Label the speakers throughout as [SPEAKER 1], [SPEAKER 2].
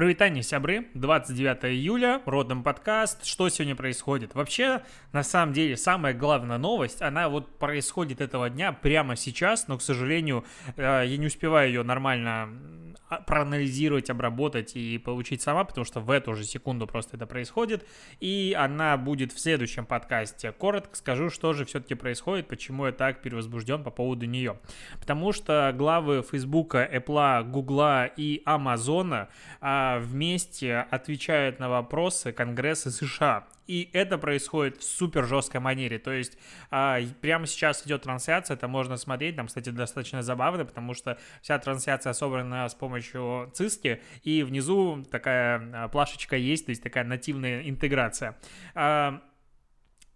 [SPEAKER 1] Провитание, сябры, 29 июля, родом подкаст. Что сегодня происходит? Вообще, на самом деле, самая главная новость, она вот происходит этого дня прямо сейчас, но, к сожалению, э, я не успеваю ее нормально а, проанализировать, обработать и получить сама, потому что в эту же секунду просто это происходит, и она будет в следующем подкасте. Коротко скажу, что же все-таки происходит, почему я так перевозбужден по поводу нее. Потому что главы Фейсбука, Apple, Гугла и Амазона а, вместе отвечают на вопросы Конгресса США и это происходит в супер жесткой манере. То есть а, прямо сейчас идет трансляция, это можно смотреть, там, кстати, достаточно забавно, потому что вся трансляция собрана с помощью циски, и внизу такая а, плашечка есть, то есть такая нативная интеграция. А,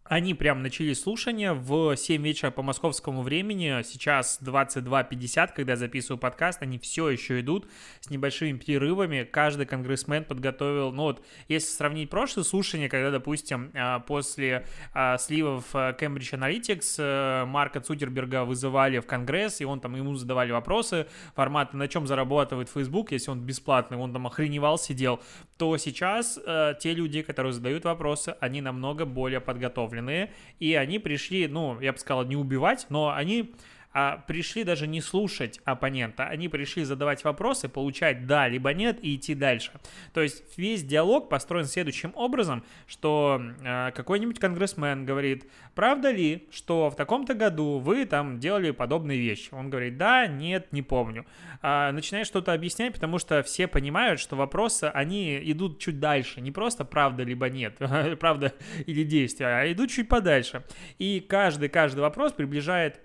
[SPEAKER 1] они прям начали слушания в 7 вечера по московскому времени. Сейчас 22.50, когда я записываю подкаст, они все еще идут с небольшими перерывами. Каждый конгрессмен подготовил, ну вот, если сравнить прошлые слушания, когда, допустим, а, после а, сливов а, Cambridge Analytics Марка Цукерберга вызывали в конгресс, и он там ему задавали вопросы формата, на чем зарабатывает Facebook, если он бесплатный, он там охреневал, сидел, то сейчас те люди, которые задают вопросы, они намного более подготовлены подготовленные, и они пришли, ну, я бы сказал, не убивать, но они а пришли даже не слушать оппонента, они пришли задавать вопросы, получать да либо нет и идти дальше. То есть весь диалог построен следующим образом, что э, какой-нибудь конгрессмен говорит, правда ли, что в таком-то году вы там делали подобные вещи? Он говорит, да, нет, не помню. А, начинает что-то объяснять, потому что все понимают, что вопросы, они идут чуть дальше, не просто правда либо нет, правда или действие, а идут чуть подальше. И каждый, каждый вопрос приближает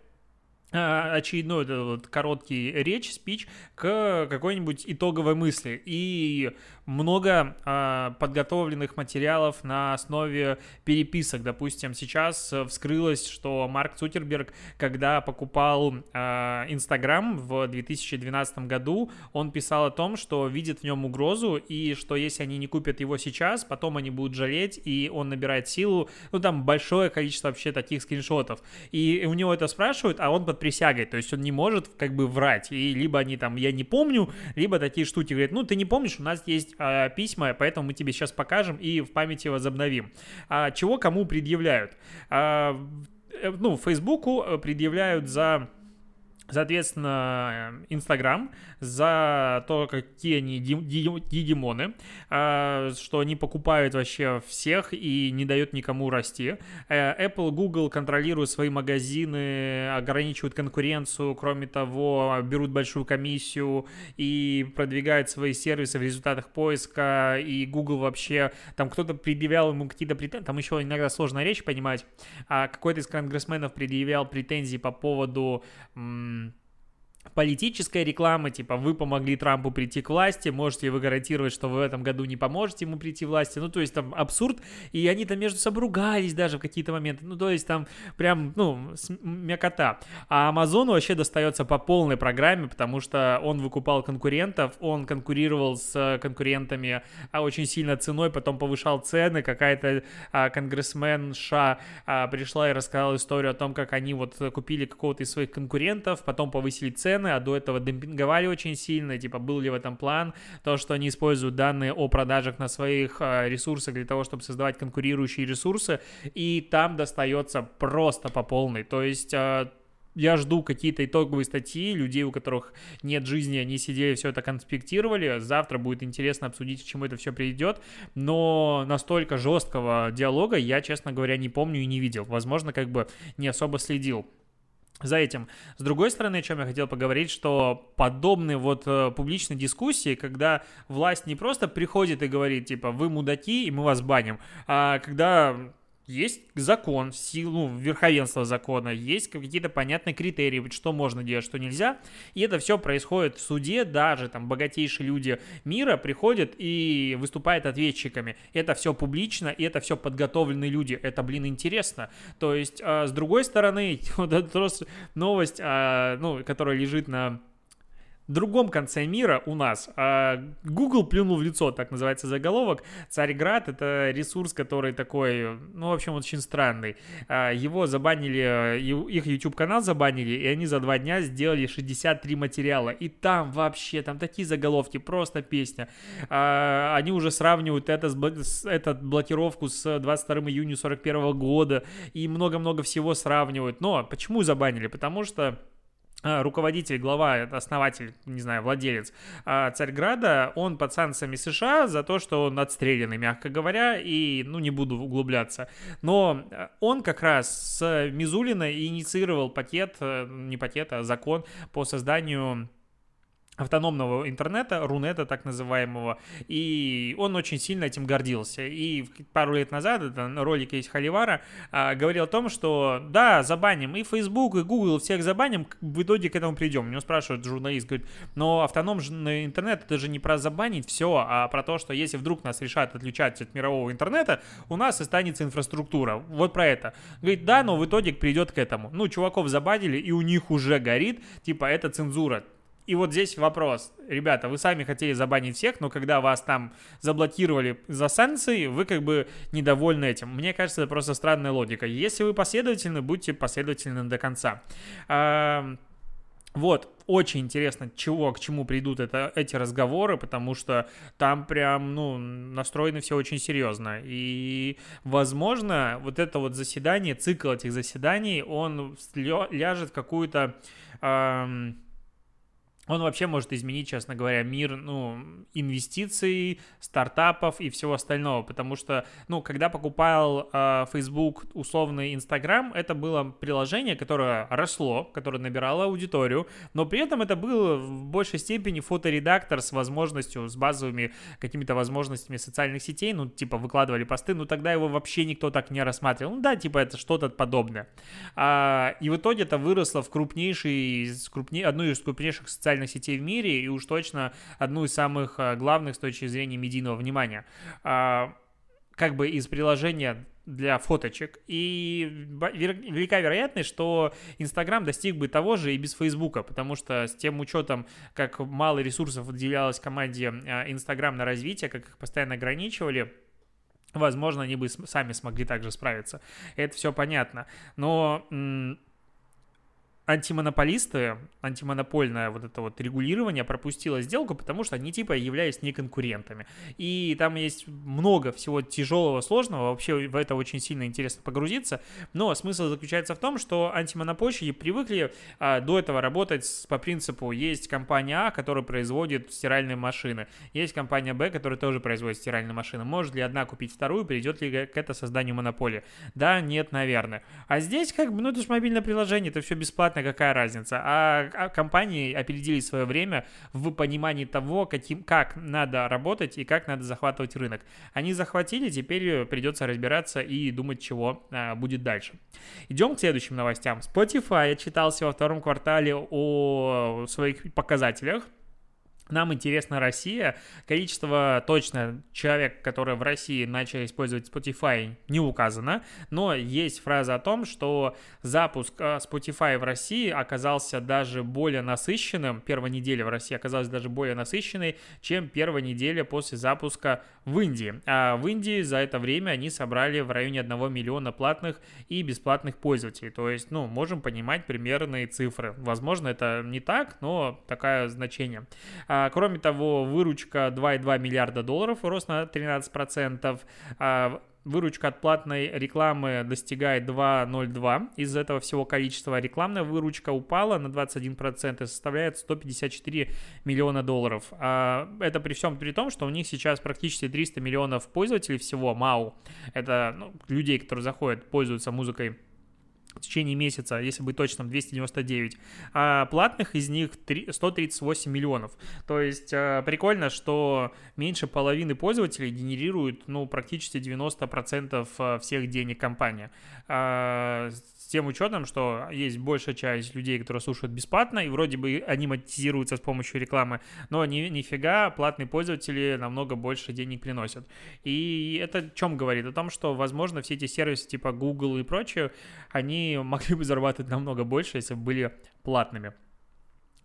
[SPEAKER 1] очередной вот короткий речь, спич к какой-нибудь итоговой мысли. И много э, подготовленных материалов на основе переписок. Допустим, сейчас вскрылось, что Марк Цукерберг, когда покупал Инстаграм э, в 2012 году, он писал о том, что видит в нем угрозу и что если они не купят его сейчас, потом они будут жалеть, и он набирает силу. Ну, там большое количество вообще таких скриншотов. И у него это спрашивают, а он под присягой, то есть он не может как бы врать. И либо они там, я не помню, либо такие штуки говорят, ну, ты не помнишь, у нас есть э, письма, поэтому мы тебе сейчас покажем и в памяти возобновим. А, чего кому предъявляют? А, ну, Фейсбуку э, предъявляют за Соответственно, Инстаграм за то, какие они гегемоны, а, что они покупают вообще всех и не дают никому расти. Э, Apple, Google контролируют свои магазины, ограничивают конкуренцию, кроме того, берут большую комиссию и продвигают свои сервисы в результатах поиска, и Google вообще, там кто-то предъявлял ему какие-то претензии, там еще иногда сложная речь понимать, а какой-то из конгрессменов предъявлял претензии по поводу политическая реклама, типа вы помогли Трампу прийти к власти, можете вы гарантировать, что вы в этом году не поможете ему прийти к власти, ну то есть там абсурд, и они там между собой ругались даже в какие-то моменты, ну то есть там прям, ну, мякота. А Амазону вообще достается по полной программе, потому что он выкупал конкурентов, он конкурировал с конкурентами а, очень сильно ценой, потом повышал цены, какая-то а, конгрессмен США а, пришла и рассказала историю о том, как они вот купили какого-то из своих конкурентов, потом повысили цены, цены, а до этого демпинговали очень сильно, типа, был ли в этом план, то, что они используют данные о продажах на своих а, ресурсах для того, чтобы создавать конкурирующие ресурсы, и там достается просто по полной, то есть а, я жду какие-то итоговые статьи, людей, у которых нет жизни, они сидели, все это конспектировали. Завтра будет интересно обсудить, к чему это все приведет. Но настолько жесткого диалога я, честно говоря, не помню и не видел. Возможно, как бы не особо следил за этим. С другой стороны, о чем я хотел поговорить, что подобные вот э, публичные дискуссии, когда власть не просто приходит и говорит, типа, вы мудаки, и мы вас баним, а когда есть закон, силу верховенства закона, есть какие-то понятные критерии, что можно делать, что нельзя. И это все происходит в суде, даже там богатейшие люди мира приходят и выступают ответчиками. Это все публично, и это все подготовленные люди. Это, блин, интересно. То есть, а, с другой стороны, вот эта новость, а, ну, которая лежит на другом конце мира у нас а, Google плюнул в лицо, так называется заголовок. Царьград — это ресурс, который такой, ну, в общем, очень странный. А, его забанили, их YouTube-канал забанили, и они за два дня сделали 63 материала. И там вообще, там такие заголовки, просто песня. А, они уже сравнивают это с, этот блокировку с 22 июня 41 года и много-много всего сравнивают. Но почему забанили? Потому что руководитель, глава, основатель, не знаю, владелец а, Царьграда, он под санкциями США за то, что он отстрелянный, мягко говоря, и, ну, не буду углубляться. Но а, он как раз с Мизулина инициировал пакет, э, не пакет, а закон по созданию автономного интернета, Рунета так называемого, и он очень сильно этим гордился. И пару лет назад, это ролик есть Халивара, а, говорил о том, что да, забаним и Facebook, и Google, всех забаним, в итоге к этому придем. У него спрашивает журналист, говорит, но автономный интернет, это же не про забанить все, а про то, что если вдруг нас решат отключать от мирового интернета, у нас останется инфраструктура. Вот про это. Говорит, да, но в итоге придет к этому. Ну, чуваков забанили, и у них уже горит, типа, это цензура. И вот здесь вопрос. Ребята, вы сами хотели забанить всех, но когда вас там заблокировали за санкции, вы как бы недовольны этим. Мне кажется, это просто странная логика. Если вы последовательны, будьте последовательны до конца. Вот, очень интересно, чего к чему придут это, эти разговоры, потому что там прям, ну, настроены все очень серьезно. И, возможно, вот это вот заседание, цикл этих заседаний, он ляжет какую-то... Эм, он вообще может изменить, честно говоря, мир, ну, инвестиций, стартапов и всего остального, потому что, ну, когда покупал э, Facebook условный Instagram, это было приложение, которое росло, которое набирало аудиторию, но при этом это был в большей степени фоторедактор с возможностью, с базовыми какими-то возможностями социальных сетей, ну, типа, выкладывали посты, но тогда его вообще никто так не рассматривал. Ну, да, типа, это что-то подобное. А, и в итоге это выросло в крупнейший, крупней, одну из крупнейших социальных социальных сетей в мире и уж точно одну из самых а, главных с точки зрения медийного внимания. А, как бы из приложения для фоточек. И велика вероятность, что Инстаграм достиг бы того же и без Фейсбука, потому что с тем учетом, как мало ресурсов выделялось команде а, Инстаграм на развитие, как их постоянно ограничивали, возможно, они бы сами смогли также справиться. Это все понятно. Но антимонополисты, антимонопольное вот это вот регулирование пропустило сделку, потому что они типа являлись не конкурентами. И там есть много всего тяжелого, сложного, вообще в это очень сильно интересно погрузиться, но смысл заключается в том, что антимонопольщики привыкли а, до этого работать с, по принципу, есть компания А, которая производит стиральные машины, есть компания Б, которая тоже производит стиральные машины. Может ли одна купить вторую, придет ли к это созданию монополии? Да, нет, наверное. А здесь как бы, ну это же мобильное приложение, это все бесплатно, понятно, какая разница. А, а компании опередили свое время в понимании того, каким, как надо работать и как надо захватывать рынок. Они захватили, теперь придется разбираться и думать, чего а, будет дальше. Идем к следующим новостям. Spotify отчитался во втором квартале о своих показателях. Нам интересна Россия. Количество точно человек, которые в России начали использовать Spotify, не указано, но есть фраза о том, что запуск э, Spotify в России оказался даже более насыщенным, первая неделя в России оказалась даже более насыщенной, чем первая неделя после запуска в Индии. А в Индии за это время они собрали в районе 1 миллиона платных и бесплатных пользователей. То есть, ну, можем понимать примерные цифры. Возможно, это не так, но такое значение. А, кроме того, выручка 2,2 миллиарда долларов, рост на 13%. А, выручка от платной рекламы достигает 2,02. Из этого всего количества рекламная выручка упала на 21% и составляет 154 миллиона долларов. А это при всем при том, что у них сейчас практически 300 миллионов пользователей всего, МАУ. Это ну, людей, которые заходят, пользуются музыкой в течение месяца, если быть точным, 299, а платных из них 138 миллионов. То есть э, прикольно, что меньше половины пользователей генерируют, ну, практически 90% э, всех денег компания. Тем учетом, что есть большая часть людей, которые слушают бесплатно, и вроде бы они монетизируются с помощью рекламы, но ни, нифига платные пользователи намного больше денег приносят. И это о чем говорит? О том, что, возможно, все эти сервисы типа Google и прочее, они могли бы зарабатывать намного больше, если бы были платными.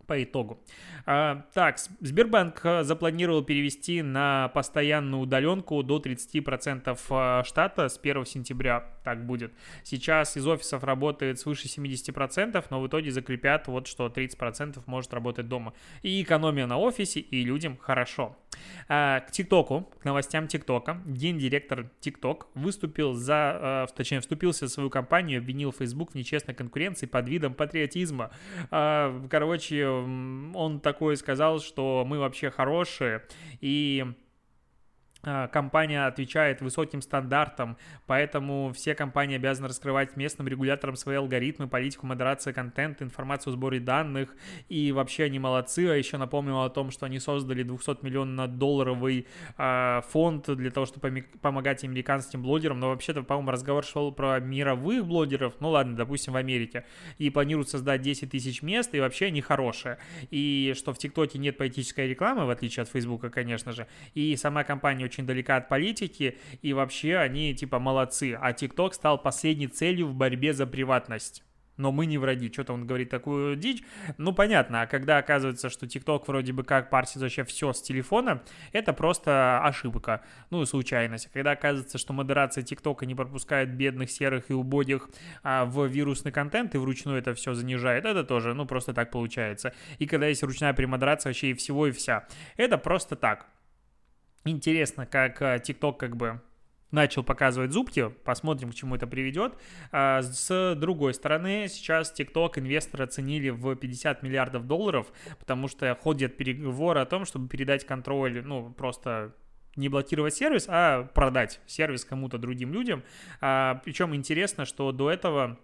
[SPEAKER 1] По итогу. А, так, Сбербанк э, запланировал перевести на постоянную удаленку до 30% э, штата с 1 сентября. Так будет. Сейчас из офисов работает свыше 70%, но в итоге закрепят вот что 30% может работать дома. И экономия на офисе, и людям хорошо. А, к ТикТоку, к новостям ТикТока, гендиректор ТикТок выступил за, э, точнее, вступился в свою компанию, обвинил Facebook в нечестной конкуренции под видом патриотизма. А, короче, он такой сказал, что мы вообще хорошие, и компания отвечает высоким стандартам, поэтому все компании обязаны раскрывать местным регуляторам свои алгоритмы, политику модерации контента, информацию о сборе данных, и вообще они молодцы. А еще напомнил о том, что они создали 200 миллионов долларовый э, фонд для того, чтобы помогать американским блогерам, но вообще-то, по-моему, разговор шел про мировых блогеров, ну ладно, допустим, в Америке, и планируют создать 10 тысяч мест, и вообще они хорошие. И что в ТикТоке нет политической рекламы, в отличие от Фейсбука, конечно же, и сама компания очень очень далека от политики, и вообще они типа молодцы. А ТикТок стал последней целью в борьбе за приватность но мы не враги. Что-то он говорит такую дичь. Ну, понятно, а когда оказывается, что ТикТок вроде бы как парсит вообще все с телефона, это просто ошибка, ну, случайность. Когда оказывается, что модерация ТикТока не пропускает бедных, серых и убогих а, в вирусный контент и вручную это все занижает, это тоже, ну, просто так получается. И когда есть ручная премодерация вообще и всего, и вся. Это просто так. Интересно, как TikTok э, как бы начал показывать зубки, посмотрим, к чему это приведет. А, с другой стороны, сейчас TikTok инвесторы оценили в 50 миллиардов долларов, потому что ходят переговоры о том, чтобы передать контроль, ну, просто не блокировать сервис, а продать сервис кому-то другим людям. А, причем интересно, что до этого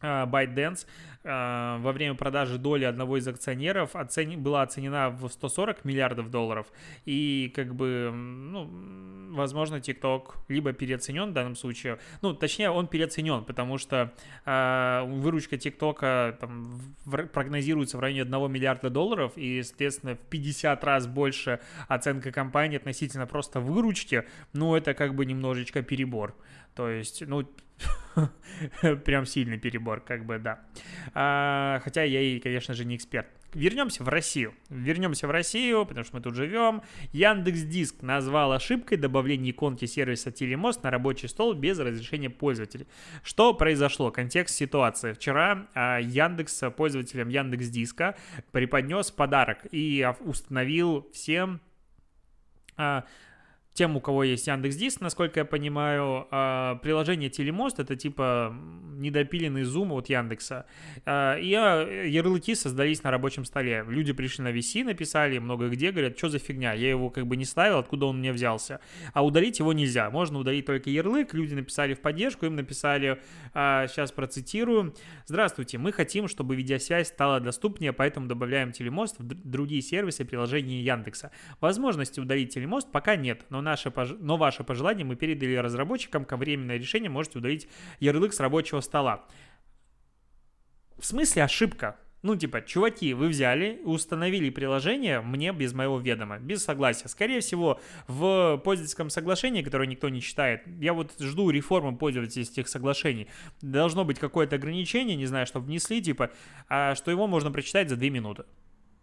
[SPEAKER 1] ByteDance а, во время продажи доли одного из акционеров оцени, была оценена в 140 миллиардов долларов. И как бы, ну, возможно, TikTok либо переоценен в данном случае. Ну, точнее, он переоценен, потому что э, выручка TikTok там, в, прогнозируется в районе 1 миллиарда долларов, и, соответственно, в 50 раз больше оценка компании относительно просто выручки. Ну, это как бы немножечко перебор. То есть, ну, прям сильный перебор, как бы, да. А, хотя я и, конечно же, не эксперт. Вернемся в Россию. Вернемся в Россию, потому что мы тут живем. Яндекс Диск назвал ошибкой добавление иконки сервиса Телемост на рабочий стол без разрешения пользователей. Что произошло? Контекст ситуации. Вчера а, Яндекс пользователям Яндекс Диска преподнес подарок и установил всем а, тем, у кого есть Яндекс Диск, насколько я понимаю, а, приложение Телемост это типа недопиленный зум от Яндекса. А, и ярлыки создались на рабочем столе. Люди пришли на VC, написали много где, говорят, что за фигня, я его как бы не ставил, откуда он мне взялся. А удалить его нельзя, можно удалить только ярлык. Люди написали в поддержку, им написали, сейчас а, процитирую, здравствуйте, мы хотим, чтобы видеосвязь стала доступнее, поэтому добавляем Телемост в другие сервисы приложения Яндекса. Возможности удалить Телемост пока нет, но наше, но ваше пожелание мы передали разработчикам, ко временное решение можете удалить ярлык с рабочего стола. В смысле ошибка? Ну, типа, чуваки, вы взяли, установили приложение мне без моего ведома, без согласия. Скорее всего, в пользовательском соглашении, которое никто не читает, я вот жду реформы пользовательских соглашений. Должно быть какое-то ограничение, не знаю, чтобы внесли, типа, а что его можно прочитать за 2 минуты.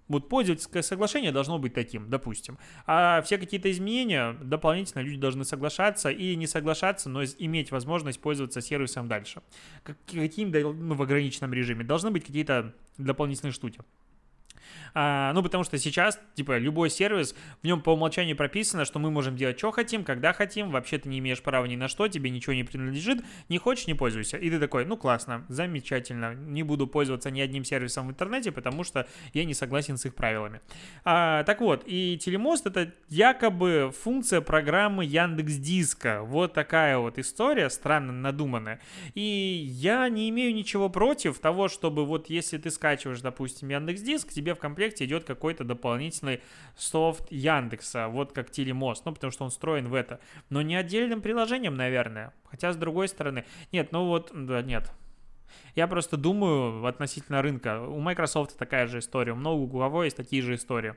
[SPEAKER 1] Вот пользовательское соглашение должно быть таким, допустим. А все какие-то изменения дополнительно люди должны соглашаться и не соглашаться, но иметь возможность пользоваться сервисом дальше. Каким ну, в ограниченном режиме. Должны быть какие-то дополнительные штуки. А, ну, потому что сейчас, типа, любой сервис, в нем по умолчанию прописано, что мы можем делать, что хотим, когда хотим, вообще ты не имеешь права ни на что, тебе ничего не принадлежит, не хочешь, не пользуйся. И ты такой, ну, классно, замечательно, не буду пользоваться ни одним сервисом в интернете, потому что я не согласен с их правилами. А, так вот, и Телемост это якобы функция программы Яндекс Диска. Вот такая вот история, странно надуманная. И я не имею ничего против того, чтобы вот если ты скачиваешь, допустим, Яндекс Диск, тебе в комплекте комплекте идет какой-то дополнительный софт Яндекса, вот как Телемост, ну, потому что он встроен в это. Но не отдельным приложением, наверное. Хотя, с другой стороны, нет, ну вот, да, нет, я просто думаю относительно рынка. У Microsoft такая же история, много у кого есть такие же истории.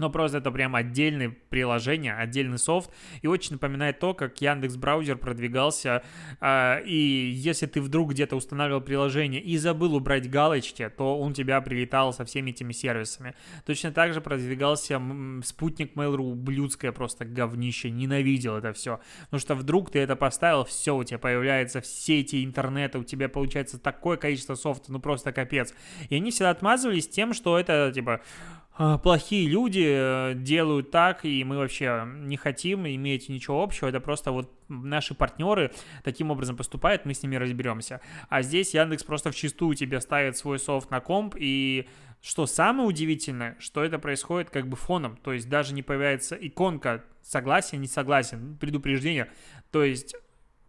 [SPEAKER 1] Но просто это прям отдельное приложение, отдельный софт, и очень напоминает то, как Яндекс браузер продвигался, э, и если ты вдруг где-то устанавливал приложение и забыл убрать галочки, то он тебя прилетал со всеми этими сервисами. Точно так же продвигался спутник Mail.ru, ублюдское просто говнище, ненавидел это все, потому что вдруг ты это поставил, все, у тебя появляются все эти интернеты, у тебя получается такое количество софта, ну просто капец. И они всегда отмазывались тем, что это, типа, а, плохие люди э, делают так, и мы вообще не хотим иметь ничего общего, это просто вот наши партнеры таким образом поступают, мы с ними разберемся. А здесь Яндекс просто в чистую тебе ставит свой софт на комп, и что самое удивительное, что это происходит как бы фоном, то есть даже не появляется иконка согласен, не согласен, предупреждение, то есть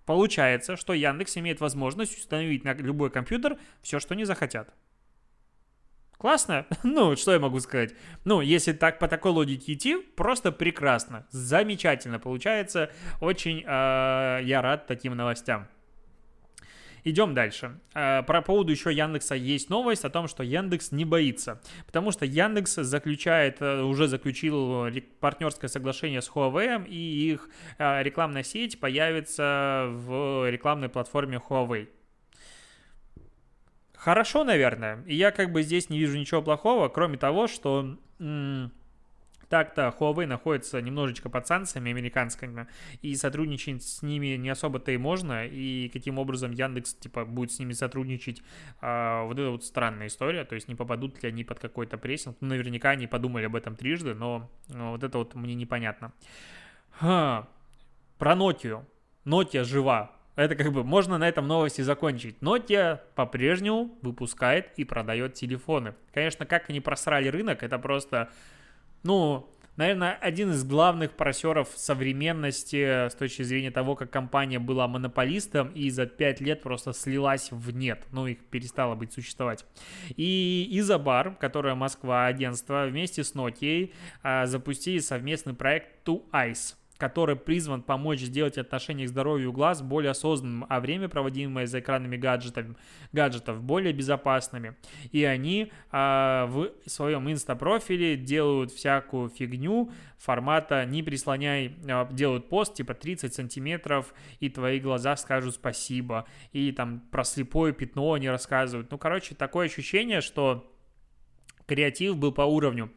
[SPEAKER 1] Получается, что Яндекс имеет возможность установить на любой компьютер все, что они захотят. Классно? Ну, что я могу сказать? Ну, если так по такой логике идти, просто прекрасно. Замечательно получается. Очень э, я рад таким новостям. Идем дальше. Э, про поводу еще Яндекса есть новость о том, что Яндекс не боится. Потому что Яндекс заключает, э, уже заключил партнерское соглашение с Huawei, и их э, рекламная сеть появится в рекламной платформе Huawei. Хорошо, наверное. И я как бы здесь не вижу ничего плохого, кроме того, что м- так-то Huawei находится немножечко под санкциями американскими, и сотрудничать с ними не особо-то и можно, и каким образом Яндекс, типа, будет с ними сотрудничать, а, вот это вот странная история, то есть не попадут ли они под какой-то прессинг, ну, наверняка они подумали об этом трижды, но, но вот это вот мне непонятно. Ха. Про Nokia. Nokia жива, это как бы можно на этом новости закончить. Nokia по-прежнему выпускает и продает телефоны. Конечно, как они просрали рынок, это просто, ну, наверное, один из главных просеров современности с точки зрения того, как компания была монополистом и за пять лет просто слилась в нет, ну, их перестало быть существовать. И Изобар, которая Москва агентство, вместе с Nokia а, запустили совместный проект Two Eyes который призван помочь сделать отношение к здоровью глаз более осознанным, а время, проводимое за экранами гаджетов, гаджетов более безопасными. И они а, в своем инста-профиле делают всякую фигню формата «не прислоняй», а, делают пост типа 30 сантиметров, и твои глаза скажут спасибо. И там про слепое пятно они рассказывают. Ну, короче, такое ощущение, что креатив был по уровню.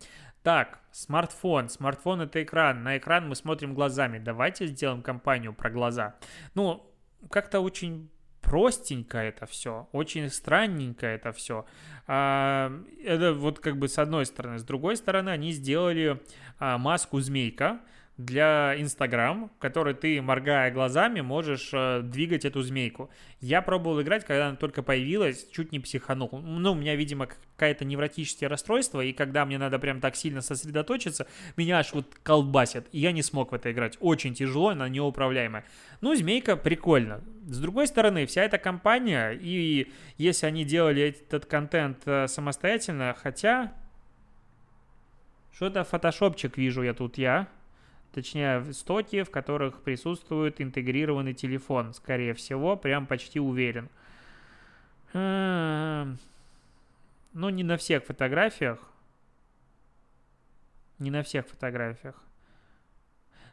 [SPEAKER 1] Так, смартфон. Смартфон это экран. На экран мы смотрим глазами. Давайте сделаем компанию про глаза. Ну, как-то очень простенько это все, очень странненько это все. А, это вот как бы с одной стороны. С другой стороны, они сделали а, маску змейка, для в которой ты, моргая глазами, можешь э, двигать эту змейку. Я пробовал играть, когда она только появилась, чуть не психанул. Ну, у меня, видимо, какое-то невротическое расстройство, и когда мне надо прям так сильно сосредоточиться, меня аж вот колбасит, и я не смог в это играть. Очень тяжело, она неуправляемая. Ну, змейка прикольно. С другой стороны, вся эта компания, и если они делали этот контент э, самостоятельно, хотя... Что-то фотошопчик вижу я тут, я точнее стоки, в которых присутствует интегрированный телефон, скорее всего, прям почти уверен. Эм, ну, не на всех фотографиях. Не на всех фотографиях.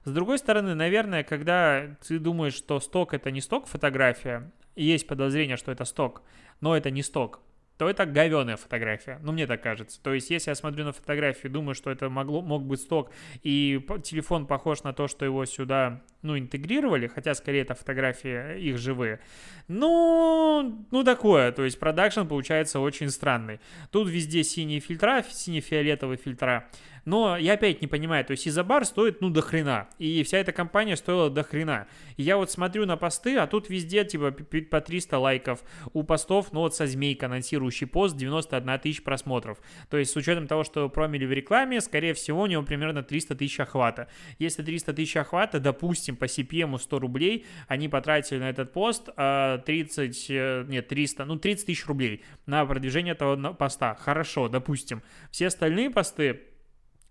[SPEAKER 1] С другой стороны, наверное, когда ты думаешь, что сток это не сток фотография, есть подозрение, что это сток, но это не сток то это говеная фотография. Ну, мне так кажется. То есть, если я смотрю на фотографию и думаю, что это могло, мог быть сток, и телефон похож на то, что его сюда, ну, интегрировали, хотя, скорее, это фотографии их живые, ну, ну, такое. То есть, продакшн получается очень странный. Тут везде синие фильтра, сине-фиолетовые фильтра. Но я опять не понимаю, то есть Изобар стоит, ну, до хрена. И вся эта компания стоила до хрена. И я вот смотрю на посты, а тут везде, типа, по 300 лайков. У постов, ну, вот со змейка, анонсирующий пост, 91 тысяч просмотров. То есть с учетом того, что промили в рекламе, скорее всего, у него примерно 300 тысяч охвата. Если 300 тысяч охвата, допустим, по CPM 100 рублей, они потратили на этот пост 30, а, э, нет, 300, ну, 30 тысяч рублей на продвижение этого поста. Хорошо, допустим. Все остальные посты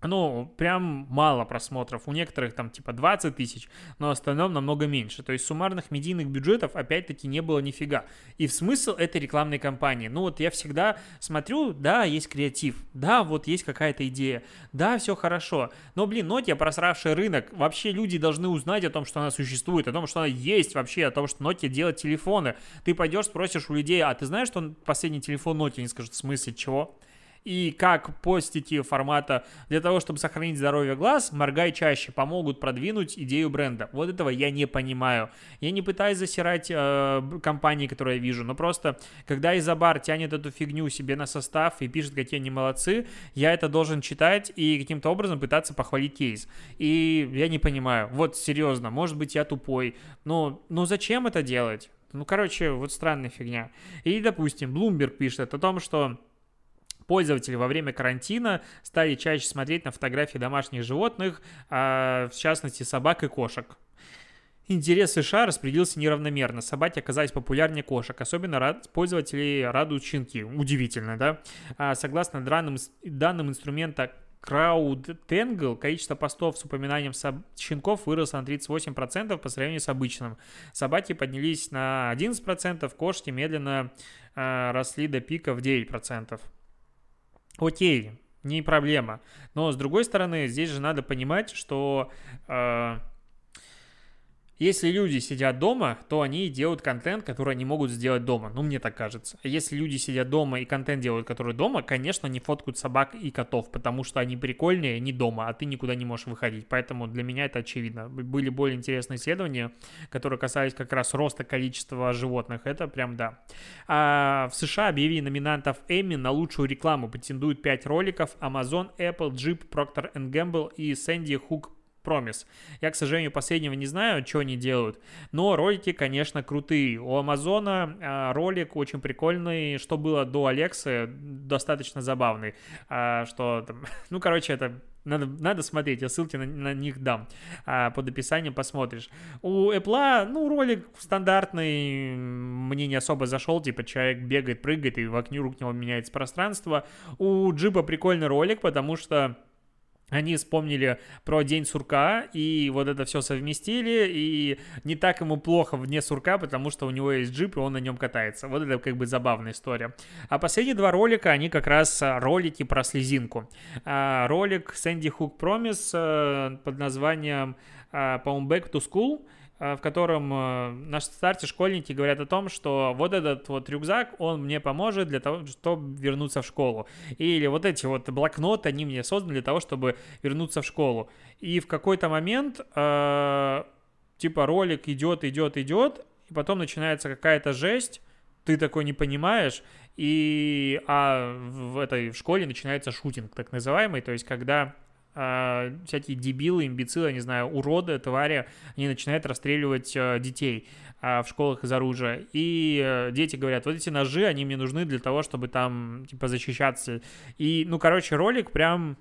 [SPEAKER 1] ну, прям мало просмотров. У некоторых там типа 20 тысяч, но в остальном намного меньше. То есть суммарных медийных бюджетов опять-таки не было нифига. И в смысл этой рекламной кампании. Ну вот я всегда смотрю, да, есть креатив, да, вот есть какая-то идея, да, все хорошо. Но, блин, Nokia, просравший рынок, вообще люди должны узнать о том, что она существует, о том, что она есть вообще, о том, что Nokia делает телефоны. Ты пойдешь, спросишь у людей, а ты знаешь, что последний телефон Nokia? Они скажут, в смысле, чего? И как постики формата для того, чтобы сохранить здоровье глаз, моргай чаще, помогут продвинуть идею бренда. Вот этого я не понимаю. Я не пытаюсь засирать э, компании, которые я вижу, но просто, когда Изабар тянет эту фигню себе на состав и пишет, какие они молодцы, я это должен читать и каким-то образом пытаться похвалить кейс. И я не понимаю. Вот серьезно, может быть, я тупой, но, но зачем это делать? Ну, короче, вот странная фигня. И, допустим, Bloomberg пишет о том, что Пользователи во время карантина стали чаще смотреть на фотографии домашних животных, а, в частности собак и кошек. Интерес США распределился неравномерно. Собаки оказались популярнее кошек. Особенно рад, пользователей радуют щенки. Удивительно, да? А, согласно данным, данным инструмента CrowdTangle, количество постов с упоминанием соб... щенков выросло на 38% по сравнению с обычным. Собаки поднялись на 11%, кошки медленно э, росли до пика в 9%. Окей, не проблема. Но с другой стороны, здесь же надо понимать, что э, если люди сидят дома, то они делают контент, который они могут сделать дома. Ну, мне так кажется. Если люди сидят дома и контент делают, который дома, конечно, не фоткают собак и котов, потому что они прикольнее не дома, а ты никуда не можешь выходить. Поэтому для меня это очевидно. Были более интересные исследования, которые касались как раз роста количества животных. Это прям да. А в США объявили номинантов Эмми на лучшую рекламу. Претендуют 5 роликов. Amazon, Apple, Jeep, Procter Gamble и Sandy Hook Promise. Я, к сожалению, последнего не знаю, что они делают, но ролики, конечно, крутые. У Амазона а, ролик очень прикольный, что было до Алексы, достаточно забавный. А, что там, ну, короче, это надо, надо смотреть, я ссылки на, на них дам. А, под описанием посмотришь. У Apple, ну, ролик стандартный, мне не особо зашел, типа человек бегает, прыгает, и вокруг него меняется пространство. У Джипа прикольный ролик, потому что они вспомнили про День сурка и вот это все совместили, и не так ему плохо вне сурка, потому что у него есть джип, и он на нем катается. Вот это как бы забавная история. А последние два ролика, они как раз а, ролики про слезинку. А, ролик Sandy Hook Promise а, под названием, по-моему, Back to School – Э, в котором э, наши старте школьники говорят о том, что вот этот вот рюкзак, он мне поможет для того, чтобы вернуться в школу. Или вот эти вот блокноты, они мне созданы для того, чтобы вернуться в школу. И в какой-то момент, э, типа, ролик идет, идет, идет, и потом начинается какая-то жесть, ты такой не понимаешь, и а в этой в школе начинается шутинг, так называемый, то есть когда э, всякие дебилы, имбецилы, не знаю, уроды, твари, они начинают расстреливать э, детей э, в школах из оружия. И э, дети говорят, вот эти ножи, они мне нужны для того, чтобы там, типа, защищаться. И, ну, короче, ролик прям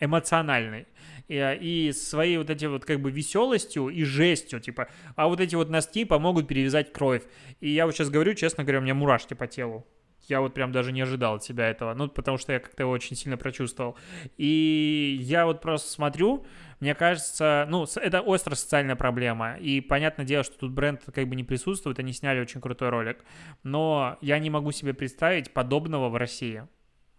[SPEAKER 1] эмоциональный. И, и своей вот эти вот как бы веселостью и жестью, типа, а вот эти вот носки помогут перевязать кровь. И я вот сейчас говорю, честно говоря, у меня мурашки по телу я вот прям даже не ожидал от себя этого, ну, потому что я как-то его очень сильно прочувствовал. И я вот просто смотрю, мне кажется, ну, это острая социальная проблема, и понятное дело, что тут бренд как бы не присутствует, они сняли очень крутой ролик, но я не могу себе представить подобного в России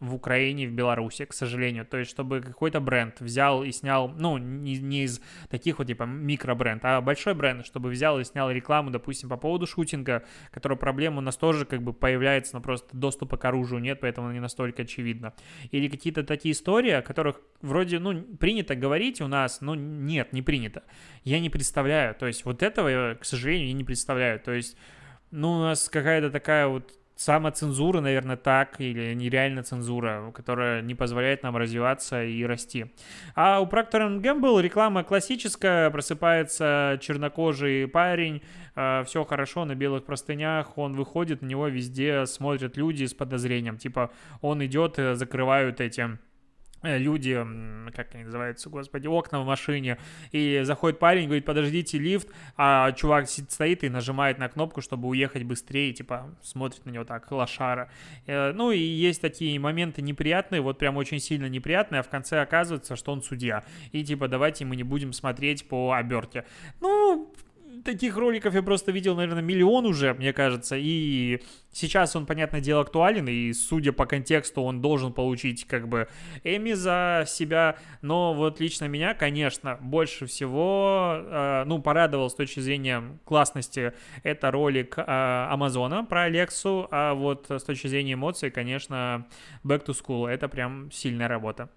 [SPEAKER 1] в Украине, в Беларуси, к сожалению. То есть, чтобы какой-то бренд взял и снял, ну, не, не из таких вот, типа, микробренд, а большой бренд, чтобы взял и снял рекламу, допустим, по поводу шутинга, который проблема у нас тоже, как бы, появляется, но просто доступа к оружию нет, поэтому не настолько очевидно. Или какие-то такие истории, о которых вроде, ну, принято говорить у нас, но нет, не принято. Я не представляю, то есть, вот этого, к сожалению, я не представляю. То есть, ну, у нас какая-то такая вот самоцензура, наверное, так, или нереальная цензура, которая не позволяет нам развиваться и расти. А у Procter Gamble реклама классическая, просыпается чернокожий парень, э, все хорошо на белых простынях, он выходит, на него везде смотрят люди с подозрением, типа он идет, закрывают эти люди, как они называются, господи, окна в машине, и заходит парень, говорит, подождите, лифт, а чувак стоит и нажимает на кнопку, чтобы уехать быстрее, типа, смотрит на него так, лошара. Э, ну, и есть такие моменты неприятные, вот прям очень сильно неприятные, а в конце оказывается, что он судья. И, типа, давайте мы не будем смотреть по обертке. Ну, таких роликов я просто видел, наверное, миллион уже, мне кажется, и сейчас он, понятное дело, актуален, и судя по контексту, он должен получить как бы Эми за себя, но вот лично меня, конечно, больше всего, э, ну, порадовал с точки зрения классности это ролик э, Амазона про Алексу, а вот с точки зрения эмоций, конечно, Back to School, это прям сильная работа.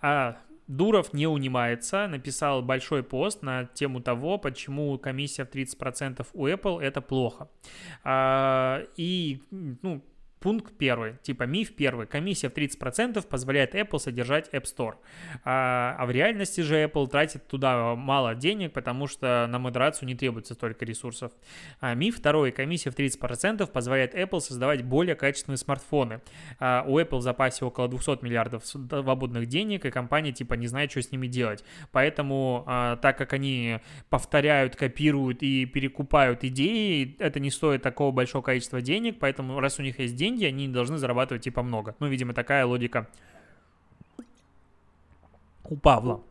[SPEAKER 1] А, Дуров не унимается, написал большой пост на тему того, почему комиссия в 30% у Apple это плохо. А, и, ну, Пункт первый, типа миф первый. Комиссия в 30% позволяет Apple содержать App Store. А, а в реальности же Apple тратит туда мало денег, потому что на модерацию не требуется столько ресурсов. А, миф второй. Комиссия в 30% позволяет Apple создавать более качественные смартфоны. А, у Apple в запасе около 200 миллиардов свободных денег, и компания типа не знает, что с ними делать. Поэтому, а, так как они повторяют, копируют и перекупают идеи, это не стоит такого большого количества денег, поэтому раз у них есть деньги, деньги, они должны зарабатывать типа много. Ну, видимо, такая логика у Павла.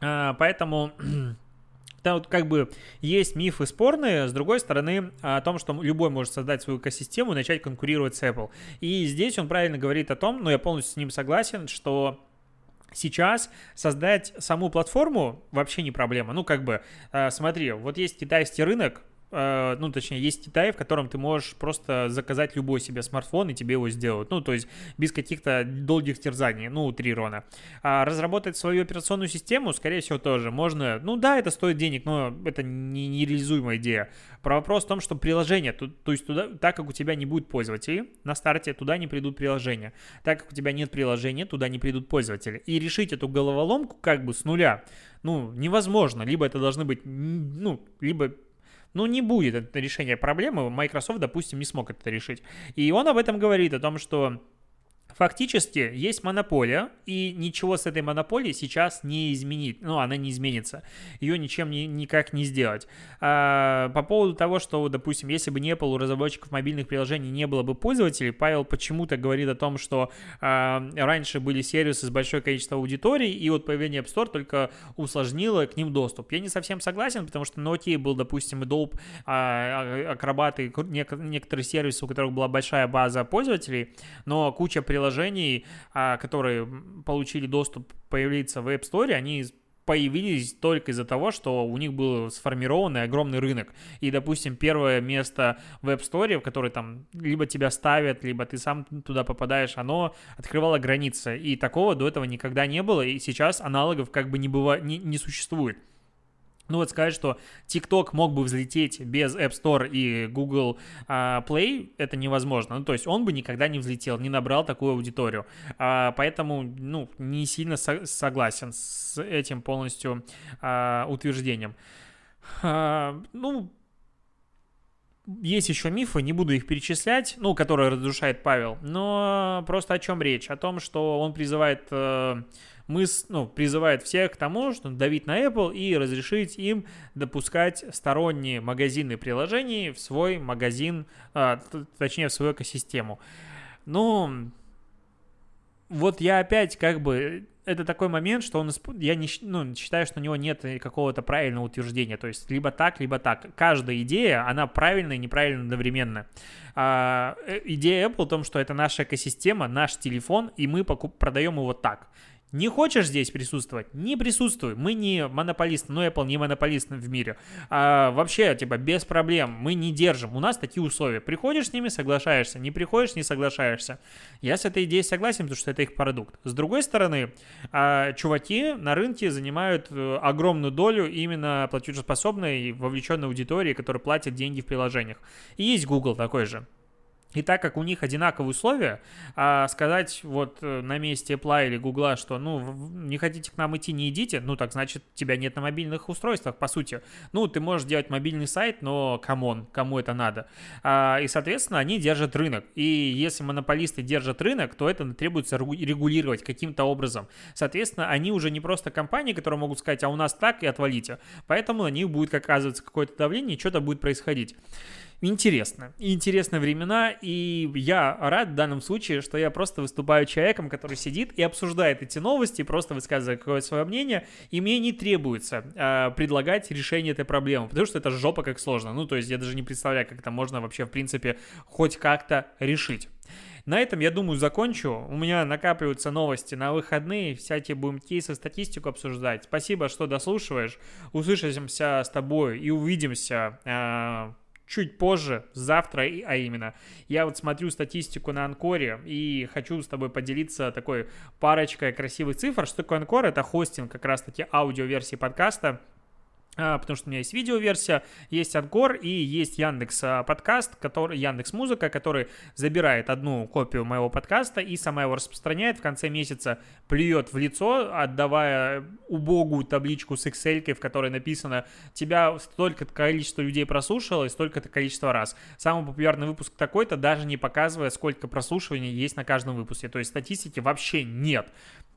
[SPEAKER 1] А, поэтому там вот как бы есть мифы спорные, с другой стороны, о том, что любой может создать свою экосистему и начать конкурировать с Apple. И здесь он правильно говорит о том, но я полностью с ним согласен, что Сейчас создать саму платформу вообще не проблема. Ну, как бы, э, смотри, вот есть китайский рынок, ну, точнее, есть Китай, в котором ты можешь просто заказать любой себе смартфон, и тебе его сделают. Ну, то есть без каких-то долгих терзаний, ну, утрированно. А разработать свою операционную систему, скорее всего, тоже можно. Ну, да, это стоит денег, но это не нереализуемая идея. Про вопрос в том, что приложение, то, то есть туда, так как у тебя не будет пользователей, на старте туда не придут приложения. Так как у тебя нет приложения, туда не придут пользователи. И решить эту головоломку как бы с нуля, ну, невозможно. Либо это должны быть, ну, либо ну, не будет это решение проблемы. Microsoft, допустим, не смог это решить. И он об этом говорит, о том, что Фактически есть монополия, и ничего с этой монополией сейчас не изменить. Ну, она не изменится. Ее ничем не, никак не сделать. А, по поводу того, что, допустим, если бы не было у разработчиков мобильных приложений не было бы пользователей, Павел почему-то говорит о том, что а, раньше были сервисы с большое количество аудиторий, и вот появление App Store только усложнило к ним доступ. Я не совсем согласен, потому что Nokia был, допустим, Adobe, а, Acrobat и некоторые сервисы, у которых была большая база пользователей, но куча приложений приложений, а, которые получили доступ появиться в App Store, они появились только из-за того, что у них был сформированный огромный рынок. И, допустим, первое место в App Store, в которое там либо тебя ставят, либо ты сам туда попадаешь, оно открывало границы. И такого до этого никогда не было, и сейчас аналогов как бы не, быва... не, не существует. Ну вот сказать, что TikTok мог бы взлететь без App Store и Google uh, Play, это невозможно. Ну, то есть он бы никогда не взлетел, не набрал такую аудиторию. Uh, поэтому, ну, не сильно со- согласен с этим полностью uh, утверждением. Uh, ну, есть еще мифы, не буду их перечислять, ну, которые разрушает Павел, но просто о чем речь? О том, что он призывает э, мы, ну, призывает всех к тому, что давить на Apple и разрешить им допускать сторонние магазины приложений в свой магазин, а, точнее, в свою экосистему. Ну, вот я опять как бы это такой момент, что он, я не, ну, считаю, что у него нет какого-то правильного утверждения, то есть либо так, либо так. Каждая идея, она правильная и неправильная одновременно. А, э, идея Apple в том, что это наша экосистема, наш телефон, и мы покуп, продаем его так. Не хочешь здесь присутствовать? Не присутствуй. Мы не монополисты, но Apple не монополист в мире. А вообще, типа, без проблем. Мы не держим. У нас такие условия. Приходишь с ними, соглашаешься. Не приходишь, не соглашаешься. Я с этой идеей согласен, потому что это их продукт. С другой стороны, а, чуваки на рынке занимают э, огромную долю именно платежеспособной и вовлеченной аудитории, которая платит деньги в приложениях. И есть Google такой же. И так как у них одинаковые условия, а сказать вот э, на месте Apple или Google, что ну не хотите к нам идти, не идите, ну так значит тебя нет на мобильных устройствах, по сути. Ну ты можешь делать мобильный сайт, но come on, кому это надо? А, и соответственно они держат рынок. И если монополисты держат рынок, то это требуется регулировать каким-то образом. Соответственно, они уже не просто компании, которые могут сказать, а у нас так и отвалите. Поэтому на них будет оказываться какое-то давление, и что-то будет происходить интересно. И интересные времена, и я рад в данном случае, что я просто выступаю человеком, который сидит и обсуждает эти новости, просто высказывает какое-то свое мнение, и мне не требуется э, предлагать решение этой проблемы, потому что это жопа как сложно. Ну, то есть я даже не представляю, как это можно вообще, в принципе, хоть как-то решить. На этом, я думаю, закончу. У меня накапливаются новости на выходные, всякие будем кейсы, статистику обсуждать. Спасибо, что дослушиваешь. Услышимся с тобой и увидимся э, чуть позже, завтра, а именно. Я вот смотрю статистику на Анкоре и хочу с тобой поделиться такой парочкой красивых цифр. Что такое Анкор? Это хостинг как раз-таки аудиоверсии подкаста потому что у меня есть видеоверсия, есть Анкор и есть Яндекс а, подкаст, который, Яндекс Музыка, который забирает одну копию моего подкаста и сама его распространяет, в конце месяца плюет в лицо, отдавая убогую табличку с Excel, в которой написано «Тебя столько количество людей прослушало и столько-то количество раз». Самый популярный выпуск такой-то, даже не показывая, сколько прослушиваний есть на каждом выпуске. То есть статистики вообще нет.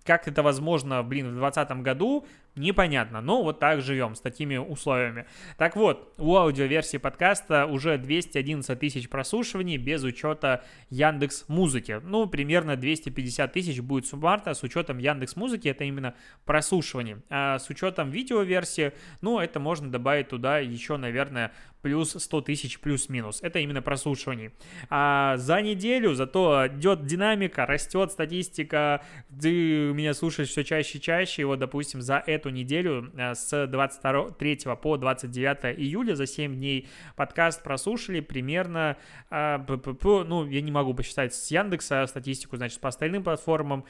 [SPEAKER 1] Как это возможно, блин, в 2020 году, непонятно, но вот так живем с такими условиями. Так вот, у аудиоверсии подкаста уже 211 тысяч прослушиваний без учета Яндекс Музыки. Ну, примерно 250 тысяч будет суммарно с учетом Яндекс Музыки, это именно прослушивание. А с учетом видеоверсии, ну, это можно добавить туда еще, наверное, плюс 100 тысяч плюс-минус. Это именно прослушивание. А за неделю зато идет динамика, растет статистика, ты меня слушаешь все чаще и чаще, и вот, допустим, за эту неделю э, с 23 по 29 июля, за 7 дней подкаст прослушали примерно, а, ну, я не могу посчитать с Яндекса статистику, значит, по остальным платформам,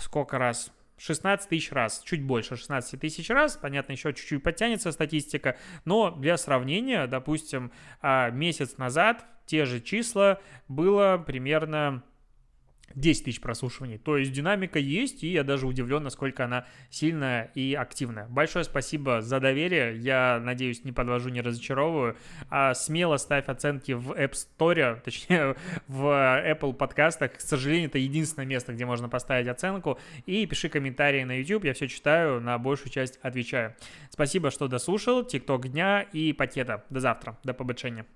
[SPEAKER 1] сколько раз? 16 тысяч раз, чуть больше 16 тысяч раз, понятно, еще чуть-чуть подтянется статистика, но для сравнения, допустим, а, месяц назад те же числа было примерно 10 тысяч прослушиваний. То есть динамика есть, и я даже удивлен, насколько она сильная и активная. Большое спасибо за доверие. Я надеюсь, не подвожу, не разочаровываю. А смело ставь оценки в App Store, точнее, в Apple подкастах. К сожалению, это единственное место, где можно поставить оценку. И пиши комментарии на YouTube. Я все читаю, на большую часть отвечаю. Спасибо, что дослушал. ТикТок дня и пакета. До завтра. До побочения.